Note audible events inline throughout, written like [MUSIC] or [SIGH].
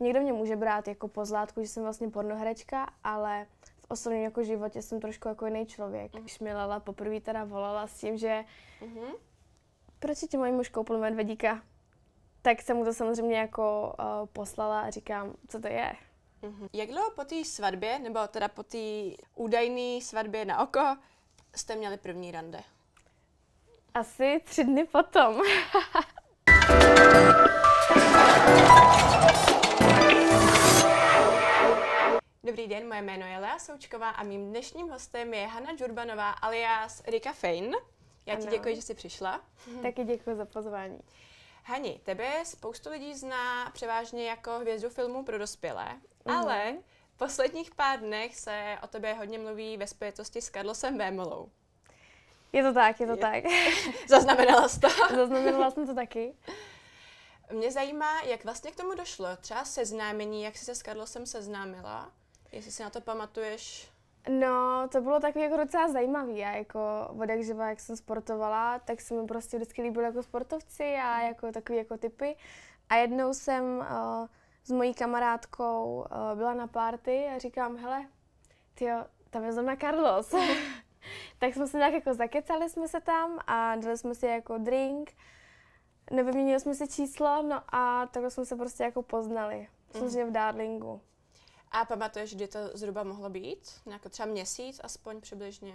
Někdo mě může brát jako pozlátku, že jsem vlastně pornoherečka, ale v osobním jako životě jsem trošku jako jiný člověk. Mhm. Když mi Lala poprvé teda volala s tím, že Mhm. proč ti můj muž koupil medvedíka, tak jsem mu to samozřejmě jako uh, poslala a říkám, co to je. Mhm. Jak dlouho po té svatbě, nebo teda po té údajné svatbě na oko, jste měli první rande? Asi tři dny potom. [LAUGHS] Dobrý den, moje jméno je Lea Součková a mým dnešním hostem je Hanna Džurbanová alias Rika Fein. Já ti Ano. děkuji, že jsi přišla. [LAUGHS] Taky děkuji za pozvání. Hani, tebe spoustu lidí zná převážně jako hvězdu filmů pro dospělé, Mhm. ale v posledních pár dnech se o tobě hodně mluví ve spojitosti s Carlosem Vémolou. Je to tak, je to Je- tak. [LAUGHS] Zaznamenala jsi to? [LAUGHS] Zaznamenala jsem to taky. Mě zajímá, jak vlastně k tomu došlo. Třeba seznámení, jak jsi se s Carlosem seznámila? Jestli si na to pamatuješ. No, to bylo takový jako docela zajímavý. Já jako od jak živa, jak jsem sportovala, tak se mi prostě vždycky líbily jako sportovci a jako takový jako typy. A jednou jsem uh, s mojí kamarádkou uh, byla na party a říkám, hele, tyjo, tam je zrovna Carlos. [LAUGHS] tak jsme se nějak jako zakecali jsme se tam a dali jsme si jako drink, nevyměnili jsme si číslo, no a takhle jsme se prostě jako poznali. Samozřejmě v Darlingu. A pamatuješ, kdy to zhruba mohlo být? Nějak třeba měsíc, aspoň přibližně.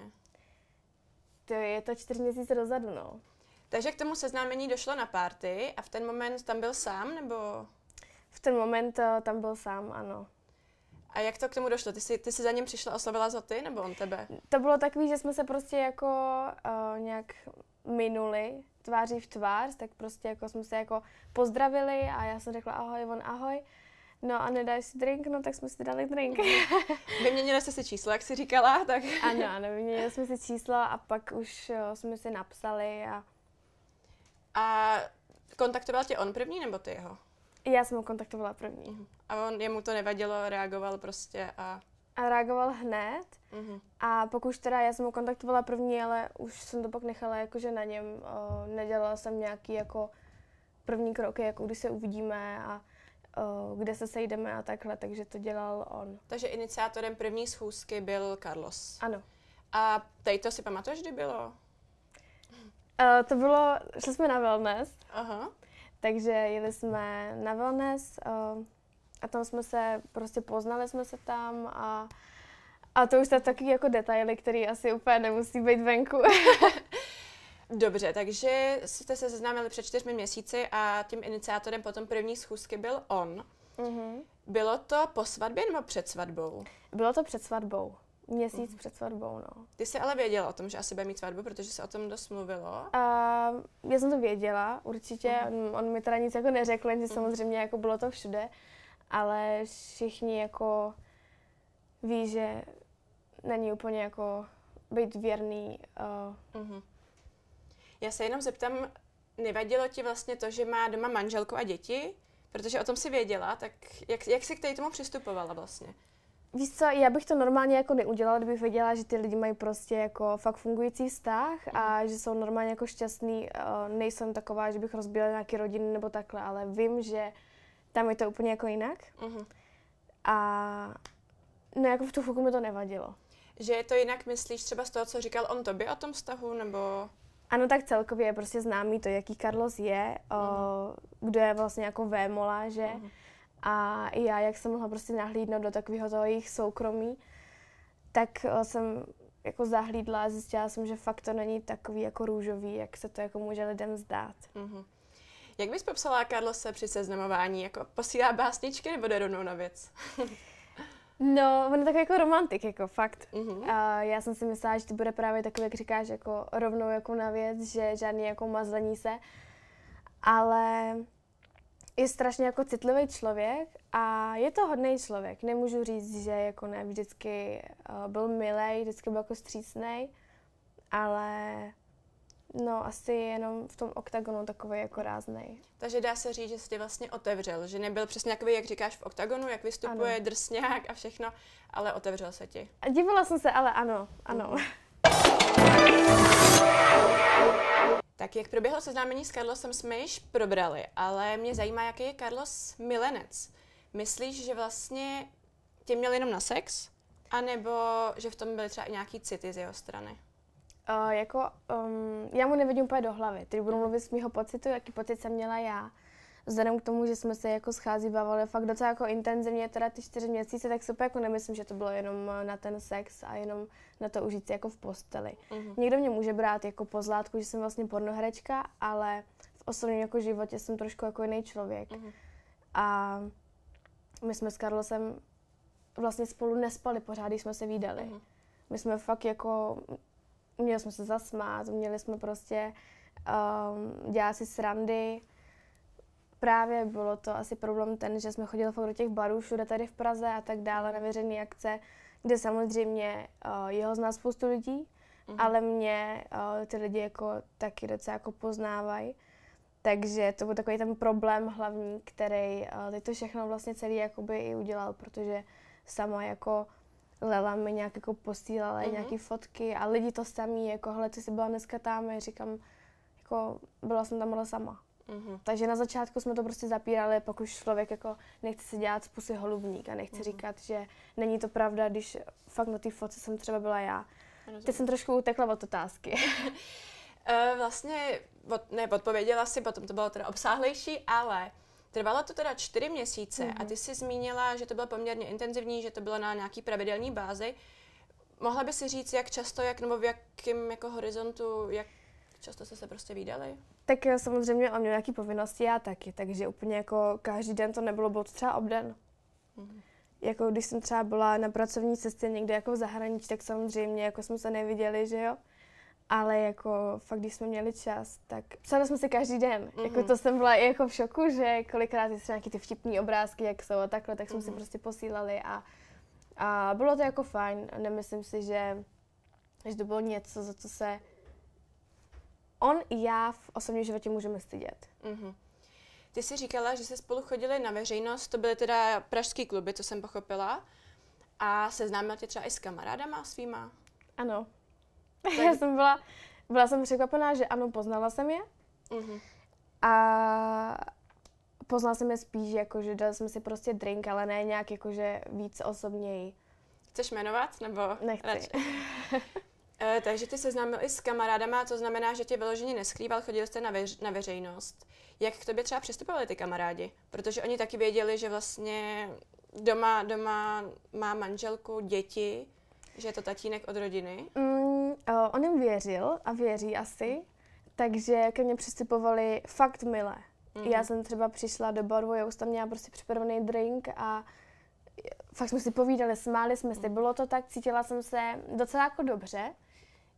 To je to čtyři měsíce dozadu, no. Takže k tomu seznámení došlo na party a v ten moment tam byl sám, nebo... V ten moment uh, tam byl sám, ano. A jak to k tomu došlo? Ty jsi, ty jsi za ním přišla, oslovila za ty, nebo on tebe? To bylo takový, že jsme se prostě jako uh, nějak minuli tváří v tvář, tak prostě jako jsme se jako pozdravili a já jsem řekla ahoj, on ahoj. No a nedáš si drink, no tak jsme si dali drink. [LAUGHS] Vyměnili jste si číslo, jak jsi říkala, tak... ano, ano, vyměnili jsme si číslo a pak už uh, jsme si napsali a A kontaktoval tě on první, nebo ty jeho? já jsem ho kontaktovala první. A on, jemu to nevadilo, reagoval prostě a... A reagoval hned Mhm. a pak už teda já jsem ho kontaktovala první, ale už jsem to pak nechala jakože na něm. Uh, nedělala jsem nějaký jako první kroky, jako kdy se uvidíme a kde se sejdeme a takhle, takže to dělal on. Takže iniciátorem první schůzky byl Carlos. Ano. A tady to si pamatuješ, kdy bylo? Uh, to bylo, šli jsme na wellness, Aha. takže jeli jsme na wellness uh, a tam jsme se, prostě poznali jsme se tam a a to už jsou taky jako detaily, které asi úplně nemusí být venku. [LAUGHS] Dobře, takže jste se seznámili před čtyřmi měsíci a tím iniciátorem potom první schůzky byl on. Mhm. Bylo to po svatbě nebo před svatbou? Bylo to před svatbou. Měsíc před svatbou, no. Ty jsi ale věděla o tom, že asi bude mít svatbu, protože se o tom dost mluvilo. A já jsem to věděla, určitě. On, on mi teda nic jako neřekl, že samozřejmě jako bylo to všude, ale všichni jako ví, že není úplně jako být věrný. Uh, Mhm. Já se jenom zeptám, nevadilo ti vlastně to, že má doma manželku a děti? Protože o tom si věděla, tak jak, jak jsi k tomu přistupovala vlastně? víš co, já bych to normálně jako neudělala, kdybych věděla, že ty lidi mají prostě jako fakt fungující vztah a že jsou normálně jako šťastný. Uh, nejsem taková, že bych rozbila nějaký rodiny nebo takhle, ale vím, že tam je to úplně jako jinak. Mhm. A no jako v tu chvilku mi to nevadilo. Že je to jinak, myslíš třeba z toho, co říkal on tobě o tom vztahu, nebo... Ano, tak celkově je prostě známý to, jaký Carlos je, o, kdo je vlastně jako vémola, že? Mhm. A i já, jak jsem mohla prostě nahlídnout do takového toho jejich soukromí, tak o, jsem jako zahlídla a zjistila jsem, že fakt to není takový jako růžový, jak se to jako může lidem zdát. Mhm. Jak bys popsala Karlose při seznamování? Jako posílá básničky nebo jde rovnou na věc? [LAUGHS] No, on je takový jako romantik, jako fakt. Mhm. A já jsem si myslela, že to bude právě takový, jak říkáš, jako rovnou jako na věc, že žádný jako mazlení se. Ale je strašně jako citlivý člověk a je to hodný člověk. Nemůžu říct, že jako ne vždycky uh, byl milej, vždycky byl jako střícnej, ale no asi jenom v tom oktagonu takový jako ráznej. Takže dá se říct, že jsi vlastně otevřel, že nebyl přesně takový, jak říkáš v oktagonu, jak vystupuje, Ano. drsňák a všechno, ale otevřel se ti. A divila jsem se, ale ano, ano. Tak jak proběhlo seznámení s Carlosem, jsme již probrali, ale mě zajímá, jaký je Carlos milenec. Myslíš, že vlastně tě měl jenom na sex? A nebo že v tom byly třeba i nějaký city z jeho strany? Uh, jako, um, já mu nevidím úplně do hlavy. Teď budu mluvit z mého pocitu, jaký pocit jsem měla já. Vzhledem k tomu, že jsme se jako schází, bavili fakt docela jako intenzivně, teda ty čtyři měsíce, tak super jako nemyslím, že to bylo jenom na ten sex a jenom na to užít si jako v posteli. Uh-huh. Někdo mě může brát jako pozlátku, že jsem vlastně pornoherečka, ale v osobním jako životě jsem trošku jako jiný člověk. Uh-huh. A my jsme s Karlosem vlastně spolu nespali pořád, když jsme se výdali. Uh-huh. My jsme fakt jako, měli jsme se zasmát, měli jsme prostě um, dělat si srandy. Právě bylo to asi problém ten, že jsme chodili fakt do těch barů všude tady v Praze a tak dále na veřejné akce, kde samozřejmě uh, jeho zná spoustu lidí, uh-huh. ale mě uh, ty lidi jako taky docela jako poznávají. Takže to byl takový ten problém hlavní, který uh, teď to všechno vlastně celý jakoby i udělal, protože sama jako Lela mi nějak jako posílala mm-hmm. nějaké fotky a lidi to samý, jako hele, ty jsi byla dneska tam, já říkám, jako byla jsem tam ale sama. Mm-hmm. Takže na začátku jsme to prostě zapírali, pak už člověk jako nechce si dělat z pusy holubník a nechce mm-hmm. říkat, že není to pravda, když fakt na té fotce jsem třeba byla já. Teď jsem trošku utekla od otázky. uh, [LAUGHS] vlastně, od, ne, odpověděla si, potom to bylo teda obsáhlejší, ale Trvalo to teda čtyři měsíce mm-hmm. a mhm. ty jsi zmínila, že to bylo poměrně intenzivní, že to bylo na nějaký pravidelný bázi. Mohla by si říct, jak často, jak nebo v jakém jako horizontu, jak často jste se prostě výdali? Tak samozřejmě on měl nějaké povinnosti, já taky, takže úplně jako každý den to nebylo, bylo to třeba obden. Mm-hmm. Jako když jsem třeba byla na pracovní cestě někde jako v zahraničí, tak samozřejmě jako jsme se neviděli, že jo ale jako fakt, když jsme měli čas, tak psali jsme si každý den. Mm-hmm. Jako to jsem byla i jako v šoku, že kolikrát jsou nějaký ty vtipné obrázky, jak jsou a takhle, tak jsme mm-hmm. si prostě posílali a, a bylo to jako fajn. Nemyslím si, že, že to bylo něco, za co se on i já v osobním životě můžeme stydět. Mm-hmm. Ty jsi říkala, že jste spolu chodili na veřejnost, to byly teda pražský kluby, co jsem pochopila. A seznámila tě třeba i s kamarádama svýma? Ano. Tak... Já jsem byla, byla jsem překvapená, že ano, poznala jsem je. Uh-huh. A poznala jsem je spíš, jako, že dali jsme si prostě drink, ale ne nějak jako, že víc osobněji. Chceš jmenovat, nebo Nechci. e, takže ty se známil i s kamarádama, to znamená, že tě vyloženě neskrýval, chodil jste na, veř- na veřejnost. Jak k tobě třeba přistupovali ty kamarádi? Protože oni taky věděli, že vlastně doma, doma má manželku, děti, že je to tatínek od rodiny. Mm, Uh, on jim věřil a věří asi, takže ke mně přistupovali fakt milé. Mm-hmm. Já jsem třeba přišla do baru, já už tam měla prostě připravený drink a fakt jsme si povídali, smáli jsme si. Bylo to tak, cítila jsem se docela jako dobře,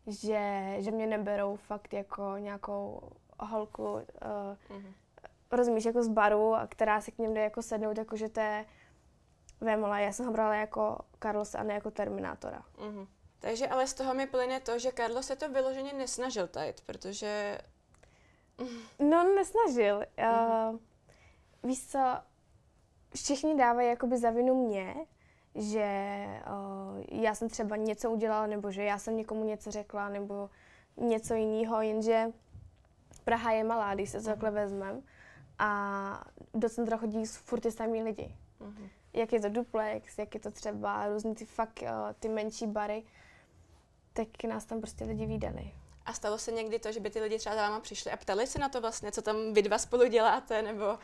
že, že mě neberou fakt jako nějakou holku, uh, mm-hmm. rozumíš, jako z baru, a která si k něm jde jako sednout, jako že to je Vémola. Já jsem ho brala jako Carlos a ne jako Terminátora. Mm-hmm. Takže ale z toho mi plyne to, že Karlo se to vyloženě nesnažil tajit, protože... No, nesnažil. Mm-hmm. Uh, víš co, všichni dávají jakoby za vinu mě, že uh, já jsem třeba něco udělala, nebo že já jsem někomu něco řekla, nebo něco jiného, jenže Praha je malá, když se to takhle mhm. vezmem. A do centra chodí furt ty samý lidi. Mm-hmm. Jak je to duplex, jak je to třeba různý ty fakt uh, ty menší bary tak nás tam prostě lidi výdali. A stalo se někdy to, že by ty lidi třeba za váma přišli a ptali se na to vlastně, co tam vy dva spolu děláte, nebo...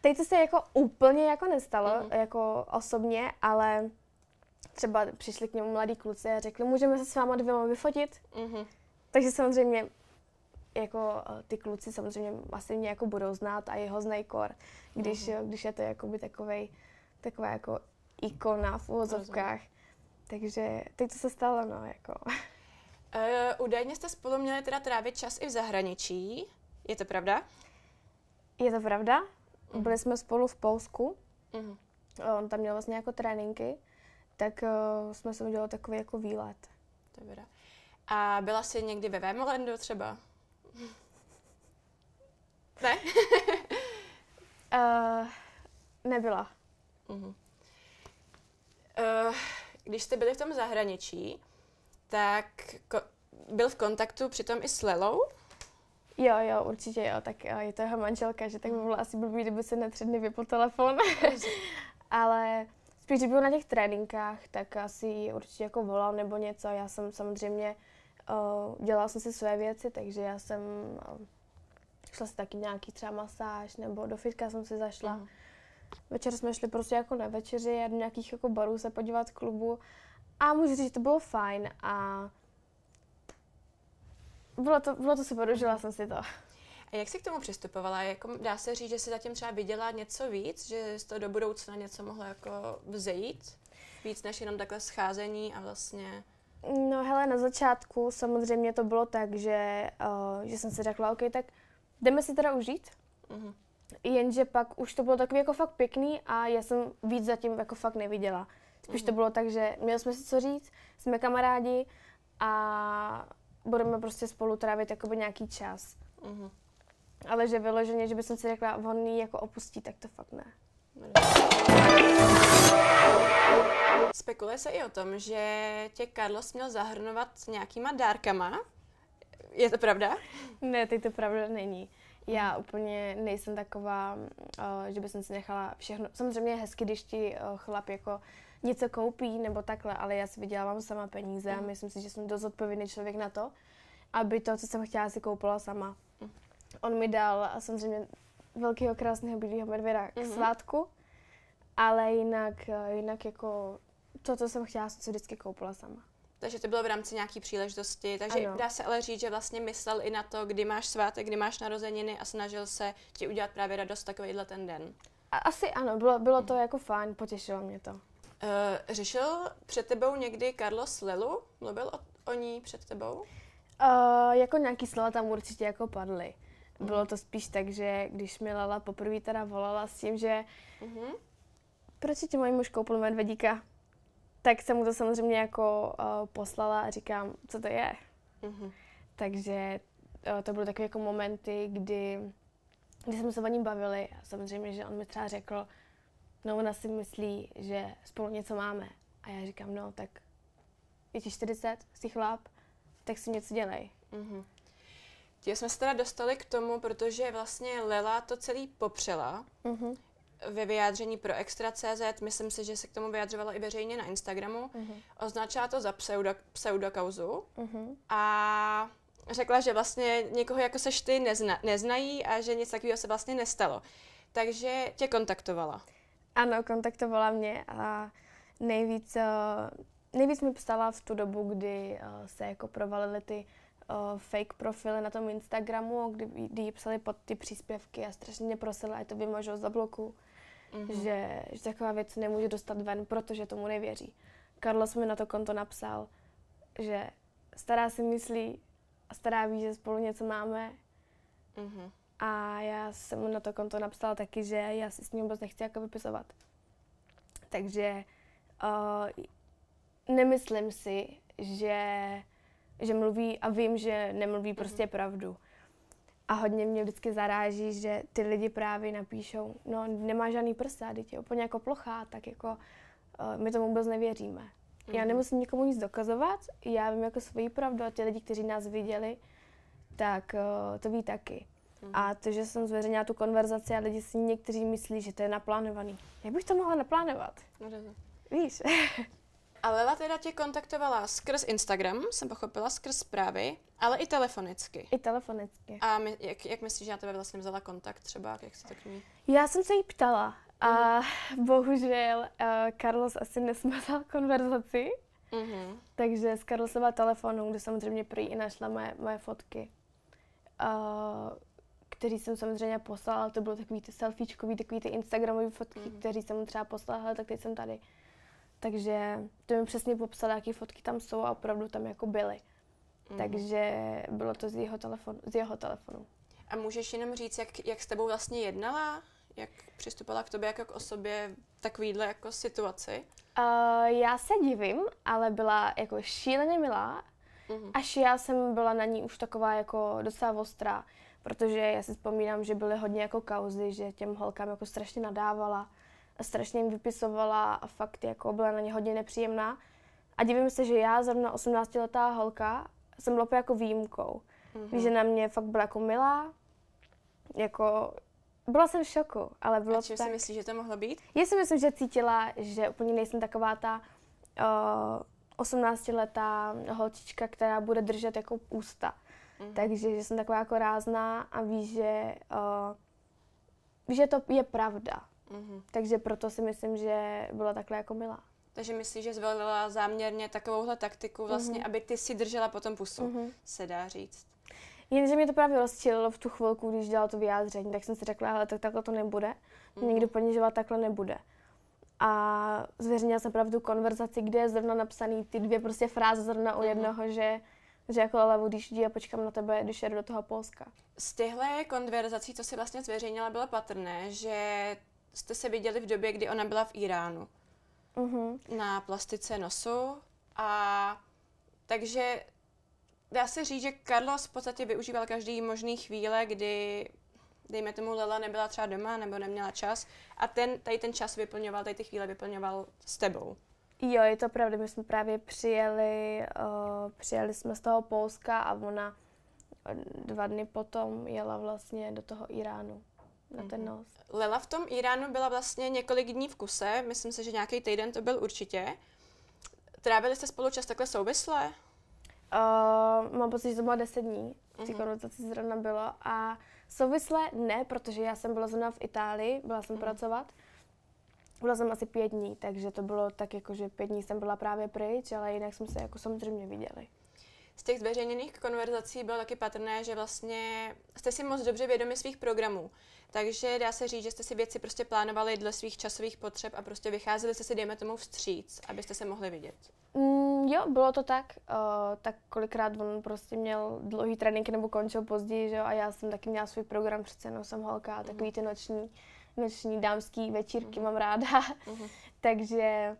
Teď to se jako úplně jako nestalo, mm-hmm. jako osobně, ale třeba přišli k němu mladí kluci a řekli, můžeme se s váma dvěma vyfotit? Mm-hmm. Takže samozřejmě jako eh, ty kluci samozřejmě asi mě jako budou znát a jeho znají kor, když, mm-hmm. když je to jakoby takovej, taková jako ikona v uvozovkách. Takže teď to se stalo, no, jako. Uh, údajně jste spolu měli teda trávit čas i v zahraničí. Je to pravda? Je to pravda. Uh-huh. Byli jsme spolu v Polsku. Uh-huh. On tam měl vlastně jako tréninky. Tak uh, jsme se udělali takový jako výlet. Dobrá. A byla jsi někdy ve Vémolendu třeba? [LAUGHS] ne? uh, [LAUGHS] nebyla. Uh-huh. Uh, když jste byli v tom zahraničí, tak ko- byl v kontaktu přitom i s Lelou? Jo, jo, určitě jo, tak jo, je to jeho manželka, že tak by bylo asi blbý, kdyby se na tři dny vypl telefon. [LAUGHS] ale spíš, když byl na těch tréninkách, tak asi určitě jako volal nebo něco. Já jsem samozřejmě, uh, dělala jsem si své věci, takže já jsem uh, šla si taky nějaký třeba masáž, nebo do fitka jsem si zašla. Mm. Večer jsme šli prostě jako na večeři a do nějakých jako barů se podívat klubu. A můžu říct, že to bylo fajn a bylo to, bylo to super, užila jsem si to. A jak jsi k tomu přistupovala? Jako, dá se říct, že jsi zatím třeba viděla něco víc, že z toho do budoucna něco mohlo jako vzejít? Víc než jenom takhle scházení a vlastně... No hele, na začátku samozřejmě to bylo tak, že, uh, že jsem si řekla, OK, tak jdeme si teda užít. Uh-huh. Jenže pak už to bylo takový jako fakt pěkný a já jsem víc zatím jako fakt neviděla. Spíš to bylo tak, že měli jsme si co říct, jsme kamarádi a budeme prostě spolu trávit jakoby nějaký čas. Uh-huh. Ale že vyloženě, že bych si řekla, on jako opustí, tak to fakt ne. Spekuluje se i o tom, že tě Carlos měl zahrnovat nějakýma dárkama. Je to pravda? Ne, teď to pravda není. Já úplně nejsem taková, uh, že bych si nechala všechno. Samozřejmě je hezky, když ti uh, chlap jako něco koupí nebo takhle, ale já si vydělávám sama peníze a mm. myslím si, že jsem dost odpovědný člověk na to, aby to, co jsem chtěla, si koupila sama. Mm. On mi dal a samozřejmě velkého krásného bílého medvěda k mm-hmm. svátku, ale jinak, jinak jako to, co jsem chtěla, jsem si vždycky koupila sama. Takže to bylo v rámci nějaké příležitosti. Takže ano. dá se ale říct, že vlastně myslel i na to, kdy máš svátek, kdy máš narozeniny a snažil se ti udělat právě radost takovýhle ten den. Asi ano, bylo, bylo to jako fajn, potěšilo mě to. Uh, řešil před tebou někdy Carlos Lelu? Mluvil o, o ní před tebou? Uh, jako nějaký slova tam určitě jako padly. Bylo to spíš tak, že když mi Lala poprvé teda volala s tím, že uh-huh. proč ti můj muž koupil medvedíka? Tak jsem mu to samozřejmě jako uh, poslala a říkám, co to je. Uh-huh. Takže uh, to byly takové jako momenty, kdy, kdy jsme se o ním bavili a samozřejmě, že on mi třeba řekl, no ona si myslí, že spolu něco máme. A já říkám, no tak je ti 40, jsi chlap, tak si něco dělej. Uh-huh. Tím jsme se teda dostali k tomu, protože vlastně Lela to celý popřela uh-huh. ve vyjádření pro Extra.cz. Myslím si, že se k tomu vyjadřovala i veřejně na Instagramu. Uh-huh. Označila to za pseudo, pseudokauzu uh-huh. a řekla, že vlastně někoho jako seš ty nezna, neznají a že nic takového se vlastně nestalo. Takže tě kontaktovala. Ano, kontaktovala mě a nejvíc, eh, nejvíc mi psala v tu dobu, kdy eh, se jako provalily ty uh, fake profily na tom Instagramu, kdy, kdy jí psali pod ty příspěvky a strašně mě prosila, ať to vymažou za bloku, mm-hmm. že, že taková věc nemůže dostat ven, protože tomu nevěří. Carlos mi na to konto napsal, že stará si myslí a stará ví, že spolu něco máme. Mm-hmm. A já jsem mu na to konto napsala taky, že já si s ním vůbec nechci jako vypisovat. Takže uh, nemyslím si, že že mluví a vím, že nemluví prostě mm-hmm. pravdu. A hodně mě vždycky zaráží, že ty lidi právě napíšou, no nemá žádný prsa, teď je úplně jako plochá, tak jako uh, my tomu vůbec nevěříme. Mm-hmm. Já mhm. nemusím nikomu nic dokazovat, já vím jako svoji pravdu a ty lidi, kteří nás viděli, tak uh, to ví taky. Mm-hmm. A to, že jsem zveřejnila tu konverzaci a lidi si někteří myslí, že to je naplánovaný. Jak bych to mohla naplánovat? No, Víš? [LAUGHS] A Lela teda tě kontaktovala skrz Instagram, jsem pochopila, skrz zprávy, ale i telefonicky. I telefonicky. A my, jak, jak myslíš, že na tebe vlastně vzala kontakt třeba, jak se to k ní? Já jsem se jí ptala a mm. bohužel uh, Carlos asi nesmazal konverzaci, mm-hmm. takže z Carlosova telefonu, kde samozřejmě prý i našla moje, moje fotky, uh, který jsem samozřejmě poslala, to bylo takový ty selfiečkový, takový ty instagramové fotky, mm-hmm. který jsem mu třeba poslala, tak teď jsem tady. Takže to mi přesně popsal, jaký fotky tam jsou a opravdu tam jako byly. Mm. Takže bylo to z jeho, telefonu, z jeho telefonu. A můžeš jenom říct, jak, jak s tebou vlastně jednala? Jak přistupovala k tobě jako k osobě takovýhle jako situaci? Uh, já se divím, ale byla jako šíleně milá. Mm-hmm. Až já jsem byla na ní už taková jako docela ostrá, protože já si vzpomínám, že byly hodně jako kauzy, že těm holkám jako strašně nadávala strašně jim vypisovala a fakt jako byla na ně hodně nepříjemná. A divím se, že já, zrovna 18-letá holka, jsem byla jako výjimkou. Mm-hmm. Že na mě fakt byla jako milá, jako Byla jsem v šoku, ale bylo A čím tak... si myslíš, že to mohlo být? Já si myslím, že cítila, že úplně nejsem taková ta uh, 18-letá holčička, která bude držet jako ústa. Mm-hmm. Takže že jsem taková jako rázná a ví, že, uh, ví, že to je pravda. Mm-hmm. Takže proto si myslím, že byla takhle jako milá. Takže myslíš, že zvolila záměrně takovouhle taktiku vlastně, mm-hmm. aby ty si držela potom pusu, mm-hmm. se dá říct. Jenže mě to právě rozčililo v tu chvilku, když dělal to vyjádření, tak jsem si řekla, ale tak takhle to nebude. Mm. Nikdo ponižovat takhle nebude. A zveřejnila jsem pravdu konverzaci, kde je zrovna napsaný ty dvě prostě fráze zrovna u mm. jednoho, že že jako když jdi a počkám na tebe, když jedu do toho Polska. Z těchto konverzací, co si vlastně zveřejnila, bylo patrné, že jste se viděli v době, kdy ona byla v Iránu. Mm-hmm. Na plastice nosu. A takže dá se říct, že Carlos v podstatě využíval každý možný chvíle, kdy dejme tomu Lela nebyla třeba doma nebo neměla čas a ten, tady ten čas vyplňoval, tady ty chvíle vyplňoval s tebou. Jo, je to pravda, my jsme právě přijeli, uh, přijeli jsme z toho Polska a ona dva dny potom jela vlastně do toho Iránu na ten mhm. nos. Lela v tom Iránu byla vlastně několik dní v kuse, myslím si, že nějaký týden to byl určitě. Trávili jste spolu čas takhle souvisle? Uh, mám pocit, že to bylo 10 dní, v té uh-huh. konverzaci zrovna bylo a souvisle ne, protože já jsem byla zrovna v Itálii, byla jsem uh-huh. pracovat. Byla jsem asi pět dní, takže to bylo tak jako, že pět dní jsem byla právě pryč, ale jinak jsme se jako samozřejmě viděli. Z těch zveřejněných konverzací bylo taky patrné, že vlastně jste si moc dobře vědomi svých programů. Takže dá se říct, že jste si věci prostě plánovali dle svých časových potřeb a prostě vycházeli jste si, dejme tomu, vstříc, abyste se mohli vidět. Mm, jo, bylo to tak. Uh, tak kolikrát on prostě měl dlouhý trénink nebo končil později, že jo, a já jsem taky měla svůj program, přece jenom jsem holka, mm. takový ty noční, noční dámský večírky mm. mám ráda. Mm. [LAUGHS] Takže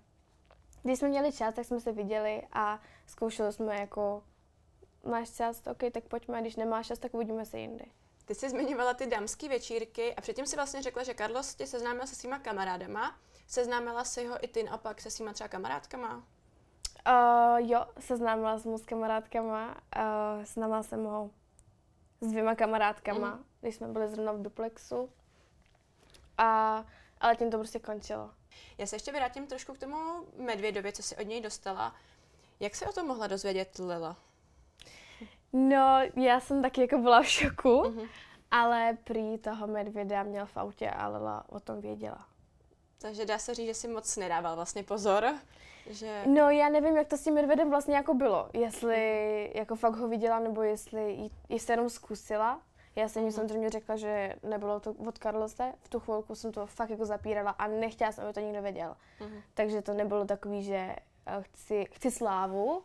když jsme měli čas, tak jsme se viděli a zkoušeli jsme jako máš čas, ok, tak pojďme, když nemáš čas, tak uvidíme se jindy. Ty jsi zmiňovala ty dámské večírky a předtím si vlastně řekla, že Carlos tě seznámil se svýma kamarádama. Seznámila si ho i ty naopak se svýma třeba kamarádkama? Uh, jo, seznámila jsem ho s kamarádkama. Uh, seznámila jsem ho s dvěma kamarádkama, mm. když jsme byli zrovna v duplexu. A, ale tím to prostě končilo. Já se ještě vrátím trošku k tomu medvědovi, co si od něj dostala. Jak se o tom mohla dozvědět Lila? No, já jsem taky jako byla v šoku, mm-hmm. ale prý toho medvěda měl v autě a Lela o tom věděla. Takže dá se říct, že si moc nedával vlastně pozor, že... No, já nevím, jak to s tím medvědem vlastně jako bylo. Jestli jako fakt ho viděla, nebo jestli, jestli jenom zkusila. Já jsem mm-hmm. samozřejmě řekla, že nebylo to od Karlose. V tu chvilku jsem to fakt jako zapírala a nechtěla jsem, aby to nikdo věděl. Mm-hmm. Takže to nebylo takový, že eh, chci, chci slávu,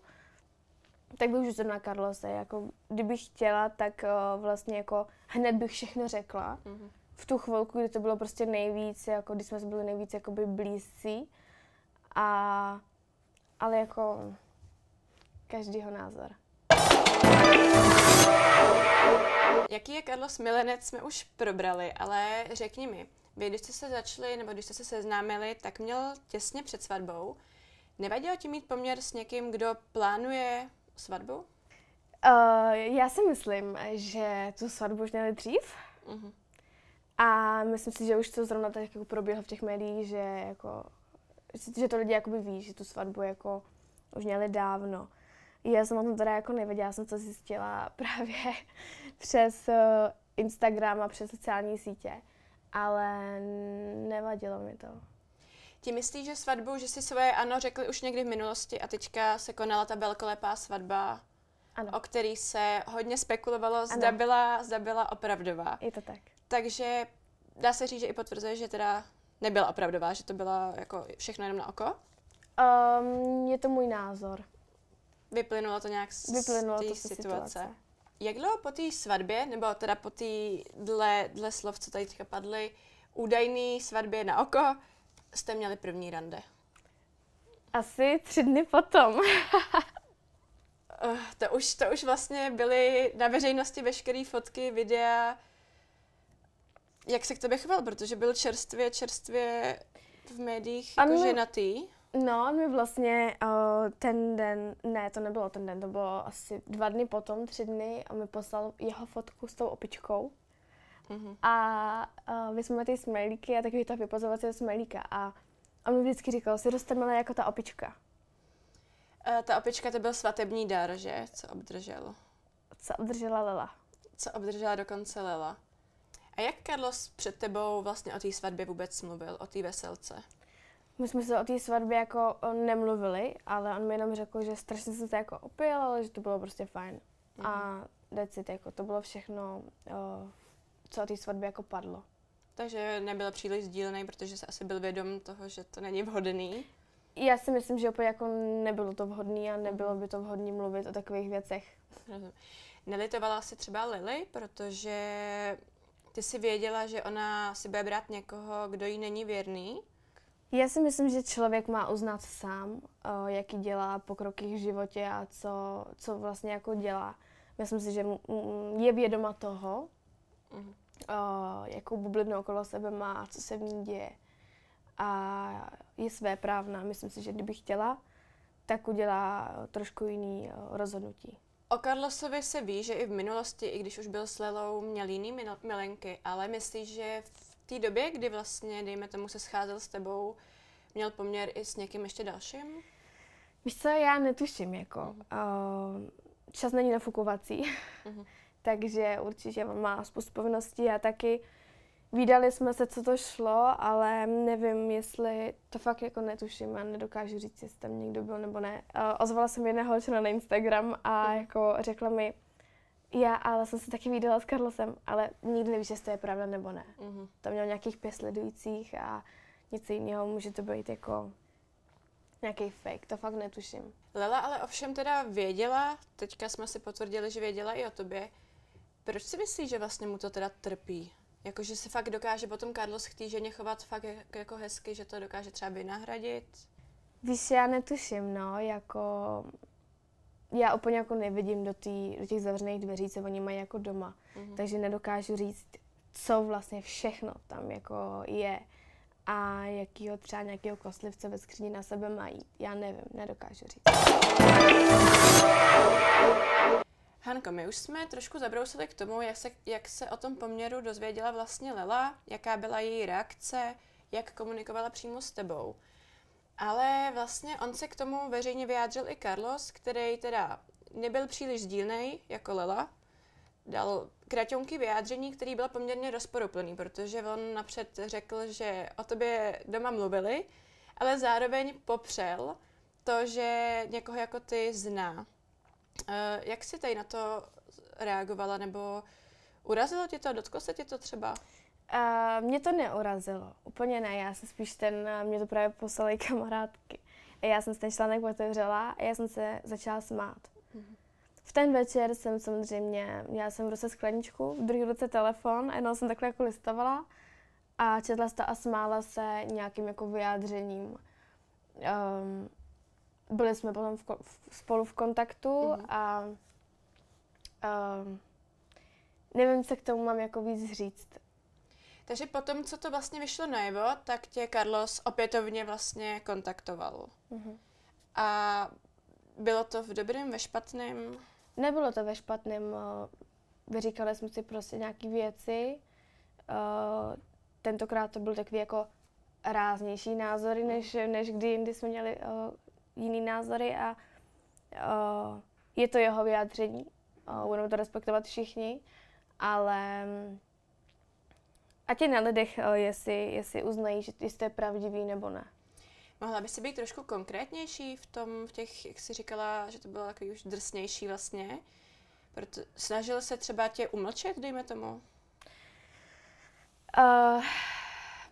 tak bych už na Carlose. Jako, kdybych chtěla, tak uh, vlastně jako hned bych všechno řekla. Mm-hmm. V tu chvilku, kdy to bylo prostě nejvíc, jako když jsme byli nejvíc jakoby blízcí. A, ale jako každýho názor. Jaký je Carlos Milenec, jsme už probrali, ale řekni mi, vy, když jste se začali, nebo když jste se seznámili, tak měl těsně před svatbou. Nevadilo ti mít poměr s někým, kdo plánuje svatbu? Uh, já si myslím, že tu svatbu už měli dřív. Uh-huh. A myslím si, že už to zrovna tak jako proběhlo v těch médiích, že jako, že to lidi jakoby ví, že tu svatbu jako už měli dávno. Já jsem o tom teda jako nevěděla, já jsem to zjistila [LAUGHS] právě přes uh, Instagram a přes sociální sítě, ale nevadilo mi to. Ti myslíš, že svatbu, že si svoje ano řekli už někdy v minulosti a teďka se konala ta velkolepá svatba, ano. o který se hodně spekulovalo, zda byla, zda byla opravdová. Je to tak. Takže dá se říct, že i potvrzuje, že teda nebyla opravdová, že to byla jako všechno jenom na oko? Um, je to můj názor. Vyplynulo to nějak z Vyplynulo té situace. situace. Jak dlouho po té svatbě, nebo teda po té dle, dle slov, co tady teďka padly, údajný svatbě na oko, jste měli první rande? Asi tři dny potom. uh, [LAUGHS] to, už, to už vlastně byly na veřejnosti veškeré fotky, videa. Jak se k tobě choval? Protože byl čerstvě, čerstvě v médiích jako ženatý. No, mi vlastně uh, ten den, ne, to nebylo ten den, to bylo asi dva dny potom, tři dny a mi poslal jeho fotku s tou opičkou. Mm-hmm. A uh, my jsme ty smajlíky a takový ta vypozovací smajlíka. A on mi vždycky říkal, si dostaneme jako ta opička. Uh, ta opička to byl svatební dar, že? Co obdržel? Co obdržela Lela. Co obdržela dokonce Lela. A jak Carlos před tebou vlastně o té svatbě vůbec mluvil, o té veselce? My jsme se o té svatbě jako nemluvili, ale on mi jenom řekl, že strašně se to jako opil, ale že to bylo prostě fajn. Mm. A decit, jako to bylo všechno, o, co o té svatbě jako padlo. Takže nebyl příliš sdílený, protože se asi byl vědom toho, že to není vhodný. Já si myslím, že úplně jako nebylo to vhodné a nebylo by to vhodné mluvit o takových věcech. Nelitovala si třeba Lily, protože ty si věděla, že ona si bude brát někoho, kdo jí není věrný? Já si myslím, že člověk má uznat sám, jaký dělá pokroky v životě a co, co vlastně jako dělá. Myslím si, že je vědoma toho, mm. jakou bublinu okolo sebe má a co se v ní děje. A je své právna. Myslím si, že kdyby chtěla, tak udělá trošku jiný rozhodnutí. O Carlosovi se ví, že i v minulosti, i když už byl s Lelou, měl jiný milenky, ale myslíš, že v té době, kdy vlastně, dejme tomu, se scházel s tebou, měl poměr i s někým ještě dalším? Víš co, já netuším, jako. Uh, čas není nafukovací, uh-huh. [LAUGHS] takže určitě má spoustu povinností a taky Výdali jsme se, co to šlo, ale nevím, jestli to fakt jako netuším a nedokážu říct, jestli tam někdo byl nebo ne. Uh, ozvala jsem jedné holčina na Instagram a mm. jako řekla mi, já ale jsem se taky výdala s Carlosem, ale nikdy nevíš, jestli to je pravda nebo ne. Mm-hmm. Tam měl nějakých pět sledujících a nic jiného, může to být jako nějaký fake, to fakt netuším. Lela ale ovšem teda věděla, teďka jsme si potvrdili, že věděla i o tobě. Proč si myslíš, že vlastně mu to teda trpí? Jakože se fakt dokáže potom Carlos chtíženě chovat fakt jako hezky, že to dokáže třeba nahradit? Víš, já netuším, no, jako... Já úplně jako nevidím do, tý, do těch zavřených dveří, co oni mají jako doma. Mm-hmm. Takže nedokážu říct, co vlastně všechno tam jako je a jakýho třeba nějakého koslivce ve skříni na sebe mají. Já nevím, nedokážu říct. Hanko, my už jsme trošku zabrousili k tomu, jak se, jak se o tom poměru dozvěděla vlastně Lela, jaká byla její reakce, jak komunikovala přímo s tebou. Ale vlastně on se k tomu veřejně vyjádřil i Carlos, který teda nebyl příliš sdílnej jako Lela, dal kraťonky vyjádření, který byl poměrně rozporuplný, protože on napřed řekl, že o tobě doma mluvili, ale zároveň popřel to, že někoho jako ty zná. Uh, jak jsi tady na to reagovala, nebo urazilo tě to, dotklo se tě to třeba? Uh, mě to neurazilo, úplně ne, já jsem spíš ten, mě to právě poslali [LAUGHS] kamarádky. A já jsem si ten článek otevřela a já jsem se začala smát. Mm-hmm. V ten večer jsem samozřejmě, já jsem v ruce skleničku, v druhé ruce telefon a jednou jsem takhle jako listovala a četla to a smála se nějakým jako vyjádřením. Um, byli jsme potom v, v, spolu v kontaktu mm-hmm. a um, nevím, co k tomu mám jako víc říct. Takže potom, co to vlastně vyšlo najevo, tak tě Carlos opětovně vlastně kontaktoval. Mm-hmm. A bylo to v dobrém, ve špatném? Nebylo to ve špatném. Vyříkali jsme si prostě nějaké věci. Tentokrát to byl takový jako ráznější názory, než, než kdy jindy jsme měli jiný názory a je to jeho vyjádření. Budeme to respektovat všichni, ale ať je na lidech, uh, jestli, jestli uznají, že je pravdivý nebo ne. Mohla by si být trošku konkrétnější v tom, v těch, jak jsi říkala, že to bylo takový už drsnější vlastně? Proto snažil se třeba tě umlčet, dejme tomu? Uh,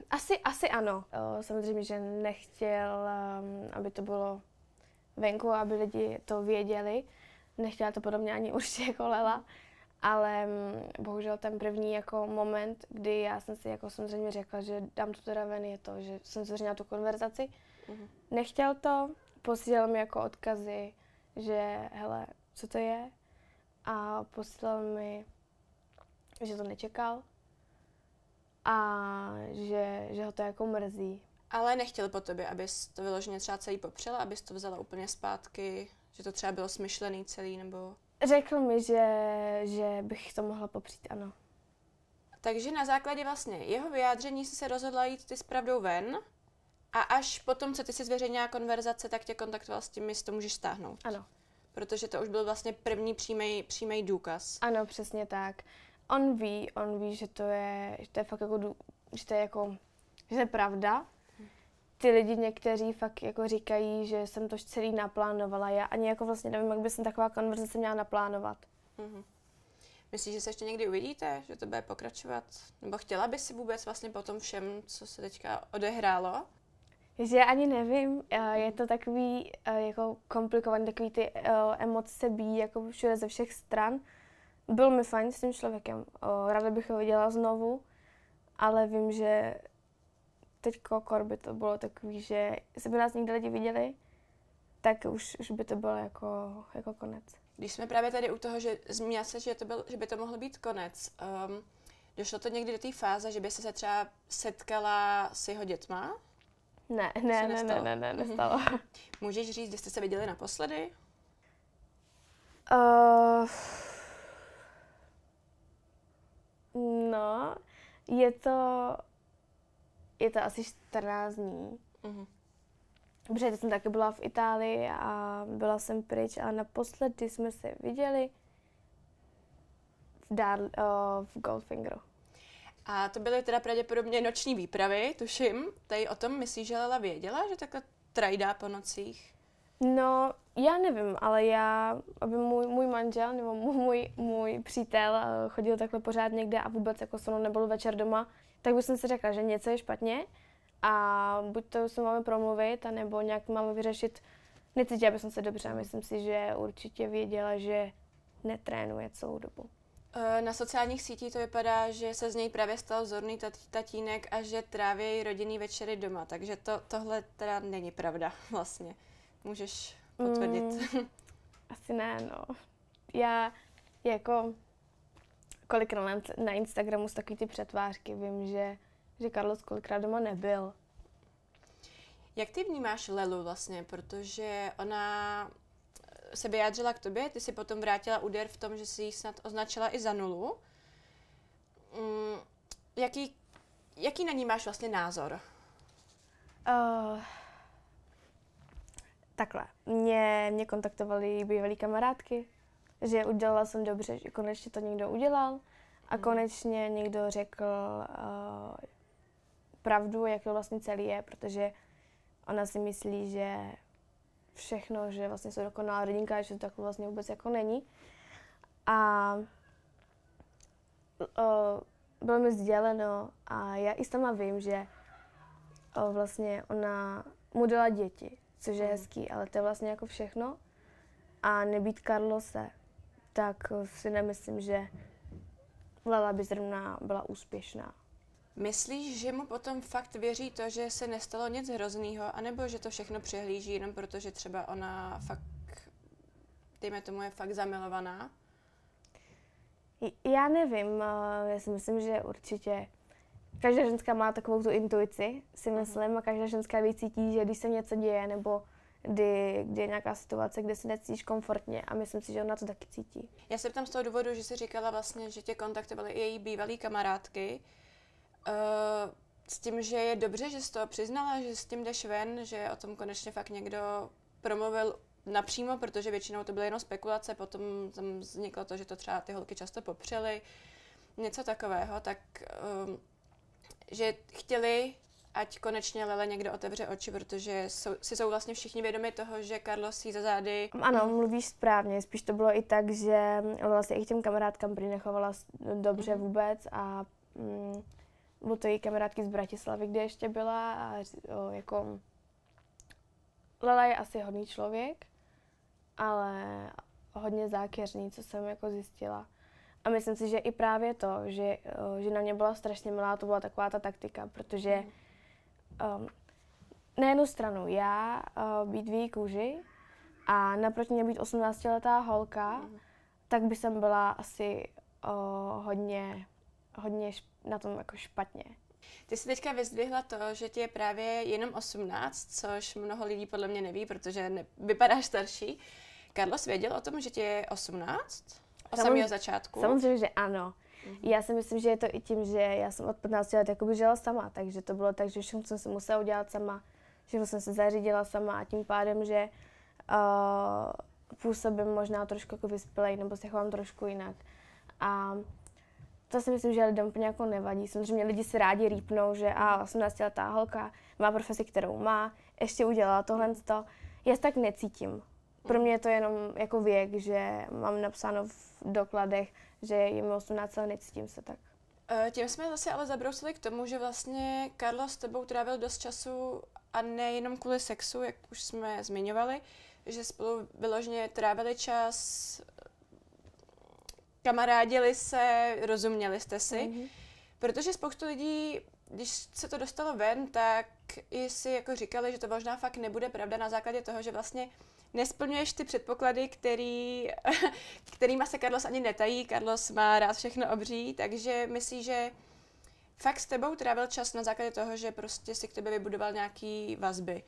asi, asi ano. Uh, samozřejmě, že nechtěl, um, aby to bylo venku, aby lidi to věděli. Nechtěla to podobně ani [LAUGHS] určitě jako Lela, ale mm, bohužel ten první jako moment, kdy já jsem si jako samozřejmě řekla, že dám to teda ven, je to, že jsem zveřejnila tu konverzaci. Mm-hmm. Nechtěl to, posílal mi jako odkazy, že hele, co to je? A posílal mi, že to nečekal a že, že ho to jako mrzí, ale nechtěl po tobě, abys to vyloženě třeba celý popřela, abys to vzala úplně zpátky, že to třeba bylo smyšlený celý, nebo... Řekl mi, že, že bych to mohla popřít, ano. Takže na základě vlastně jeho vyjádření si se rozhodla jít ty s pravdou ven a až potom, co ty si zveřejnila konverzace, tak tě kontaktoval s tím, jestli to můžeš stáhnout. Ano. Protože to už byl vlastně první přímý, přímý důkaz. Ano, přesně tak. On ví, on ví, že to je, že to je fakt jako, že to je jako, že to je pravda. Ty lidi někteří fakt jako říkají, že jsem to celý naplánovala. Já ani jako vlastně nevím, jak by jsem taková konverzace měla naplánovat. Mhm. Myslíš, že se ještě někdy uvidíte, že to bude pokračovat? Nebo chtěla bys si vůbec vlastně po tom všem, co se teďka odehrálo? Že já ani nevím, je to takový jako komplikovaný, takový ty emoce bíjí jako všude ze všech stran. Byl mi fajn s tím člověkem, ráda bych ho viděla znovu, ale vím, že teďko kor by to bylo takový, že by nás někde lidi viděli, tak už, už by to bylo jako, jako konec. Když jsme právě tady u toho, že zmínila se, že, to byl, že by to mohl být konec, um, došlo to někdy do té fáze, že by se třeba setkala s jeho dětma? Ne, ne, ne, ne, ne, ne, Mhm. nestalo. [LAUGHS] Můžeš říct, kdy jste se viděli naposledy? Uh, no, je to, je to asi 14 dní. Mhm. Protože teď jsem taky byla v Itálii a byla jsem pryč a naposledy jsme se viděli v, Dar, uh, v Goldfingeru. A to byly teda pravděpodobně noční výpravy, tuším. Tady o tom myslíš, že Lela věděla, že takhle trajdá po nocích? No, já nevím, ale já, aby můj, můj manžel nebo můj, můj přítel eh, chodil takhle pořád někde a vůbec jako se mnou nebyl večer doma, tak bych si řekla, že něco je špatně a buď to se máme promluvit, anebo nějak máme vyřešit. Necítila bych se dobře a myslím si, že určitě věděla, že netrénuje celou dobu. Eh, Na sociálních sítích to vypadá, že se z něj právě stal vzorný tat- tatínek a že tráví rodinný večery doma, takže to, tohle teda není pravda [LAUGHS] vlastně. Můžeš potvrdit. Mm, [LAUGHS] asi ne, no. Já jako kolikrát na, Instagramu z takový ty přetvářky vím, že, že Carlos kolikrát doma nebyl. Jak ty vnímáš Lelu vlastně, protože ona se vyjádřila k tobě, ty si potom vrátila úder v tom, že si ji snad označila i za nulu. Mm, jaký, jaký na ní máš vlastně názor? Uh, takhle, mě, mě kontaktovali bývalí kamarádky, že udělala jsem dobře, že konečně to někdo udělal a Mhm. konečně někdo řekl uh, pravdu, jak to vlastně celý je, protože ona si myslí, že všechno, že vlastně jsou dokonalá rodinka, že to tak vlastně vůbec jako není. A uh, bylo mi sděleno a já i sama vím, že uh, vlastně ona mu dala děti, což je Mhm. hezký, ale to je vlastně jako všechno. A nebýt Carlose, tak si nemyslím, že Lela by zrovna byla úspěšná. Myslíš, že mu potom fakt věří to, že se nestalo nic hroznýho, anebo že to všechno přehlíží jenom proto, že třeba ona fakt, dejme tomu, je fakt zamilovaná? Já nevím, uh, já si myslím, že určitě každá ženská má takovou tu intuici, si Mhm. myslím, a každá ženská vycítí, že když se něco děje, nebo kdy, kdy je nějaká situace, kde si necítíš komfortně a myslím si, že ona to taky cítí. Já se ptám z toho důvodu, že jsi říkala vlastně, že tě kontaktovaly i její bývalý kamarádky. Uh, s tím, že je dobře, že jsi to přiznala, že s tím jdeš ven, že o tom konečně fakt někdo promluvil napřímo, protože většinou to byly jenom spekulace, potom tam vzniklo to, že to třeba ty holky často popřely, něco takového, tak um, že chtěli, ať konečně Lele někdo otevře oči, protože jsou, si jsou vlastně všichni vědomi toho, že Carlos jí za zády Ano, mluvíš správně, spíš to bylo i tak, že vlastně i těm kamarádkám prý nechovala dobře Mhm. vůbec a mm, bylo to její kamarádky z Bratislavy, kde ještě byla a o, jako Lela je asi hodný člověk, ale hodně zákeřný, co jsem jako zjistila. A myslím si, že i právě to, že, že na mě byla strašně milá, to byla taková ta taktika, protože um, na jednu stranu já uh, být v její kůži a naproti mě být 18-letá holka, tak by jsem byla asi uh, hodně, hodně šp- na tom jako špatně. Ty jsi teďka vyzdvihla to, že ti je právě jenom 18, což mnoho lidí podle mě neví, protože ne, vypadáš starší. Carlos věděl o tom, že ti je 18? Od samého začátku? Samozřejmě, že ano. Mm-hmm. Já si myslím, že je to i tím, že já jsem od 15 let jakoby žila sama, takže to bylo tak, že všechno jsem se musela udělat sama, všechno jsem se zařídila sama a tím pádem, že uh, působím možná trošku jako vyspělej nebo se chovám trošku jinak. A to si myslím, že lidem úplně jako nevadí. Samozřejmě lidi si rádi rýpnou, že a 18 letá holka má profesi, kterou má, ještě udělala tohle. Já se tak necítím. Pro mě je to jenom jako věk, že mám napsáno v dokladech, že je mi 18 let, necítím se tak. Eh, tím jsme zase ale zabrousili k tomu, že vlastně Karlo s tebou trávil dost času a nejenom kvůli sexu, jak už jsme zmiňovali, že spolu vyloženě trávili čas, kamarádili se, rozuměli jste si. Mm-hmm. Protože spoustu lidí, když se to dostalo ven, tak i si jako říkali, že to možná fakt nebude pravda na základě toho, že vlastně nesplňuješ ty předpoklady, který, [LAUGHS] kterýma se Carlos ani netají. Carlos má rád všechno obří, takže myslí, že fakt s tebou trávil čas na základě toho, že prostě si k tebe vybudoval nějaký vazby.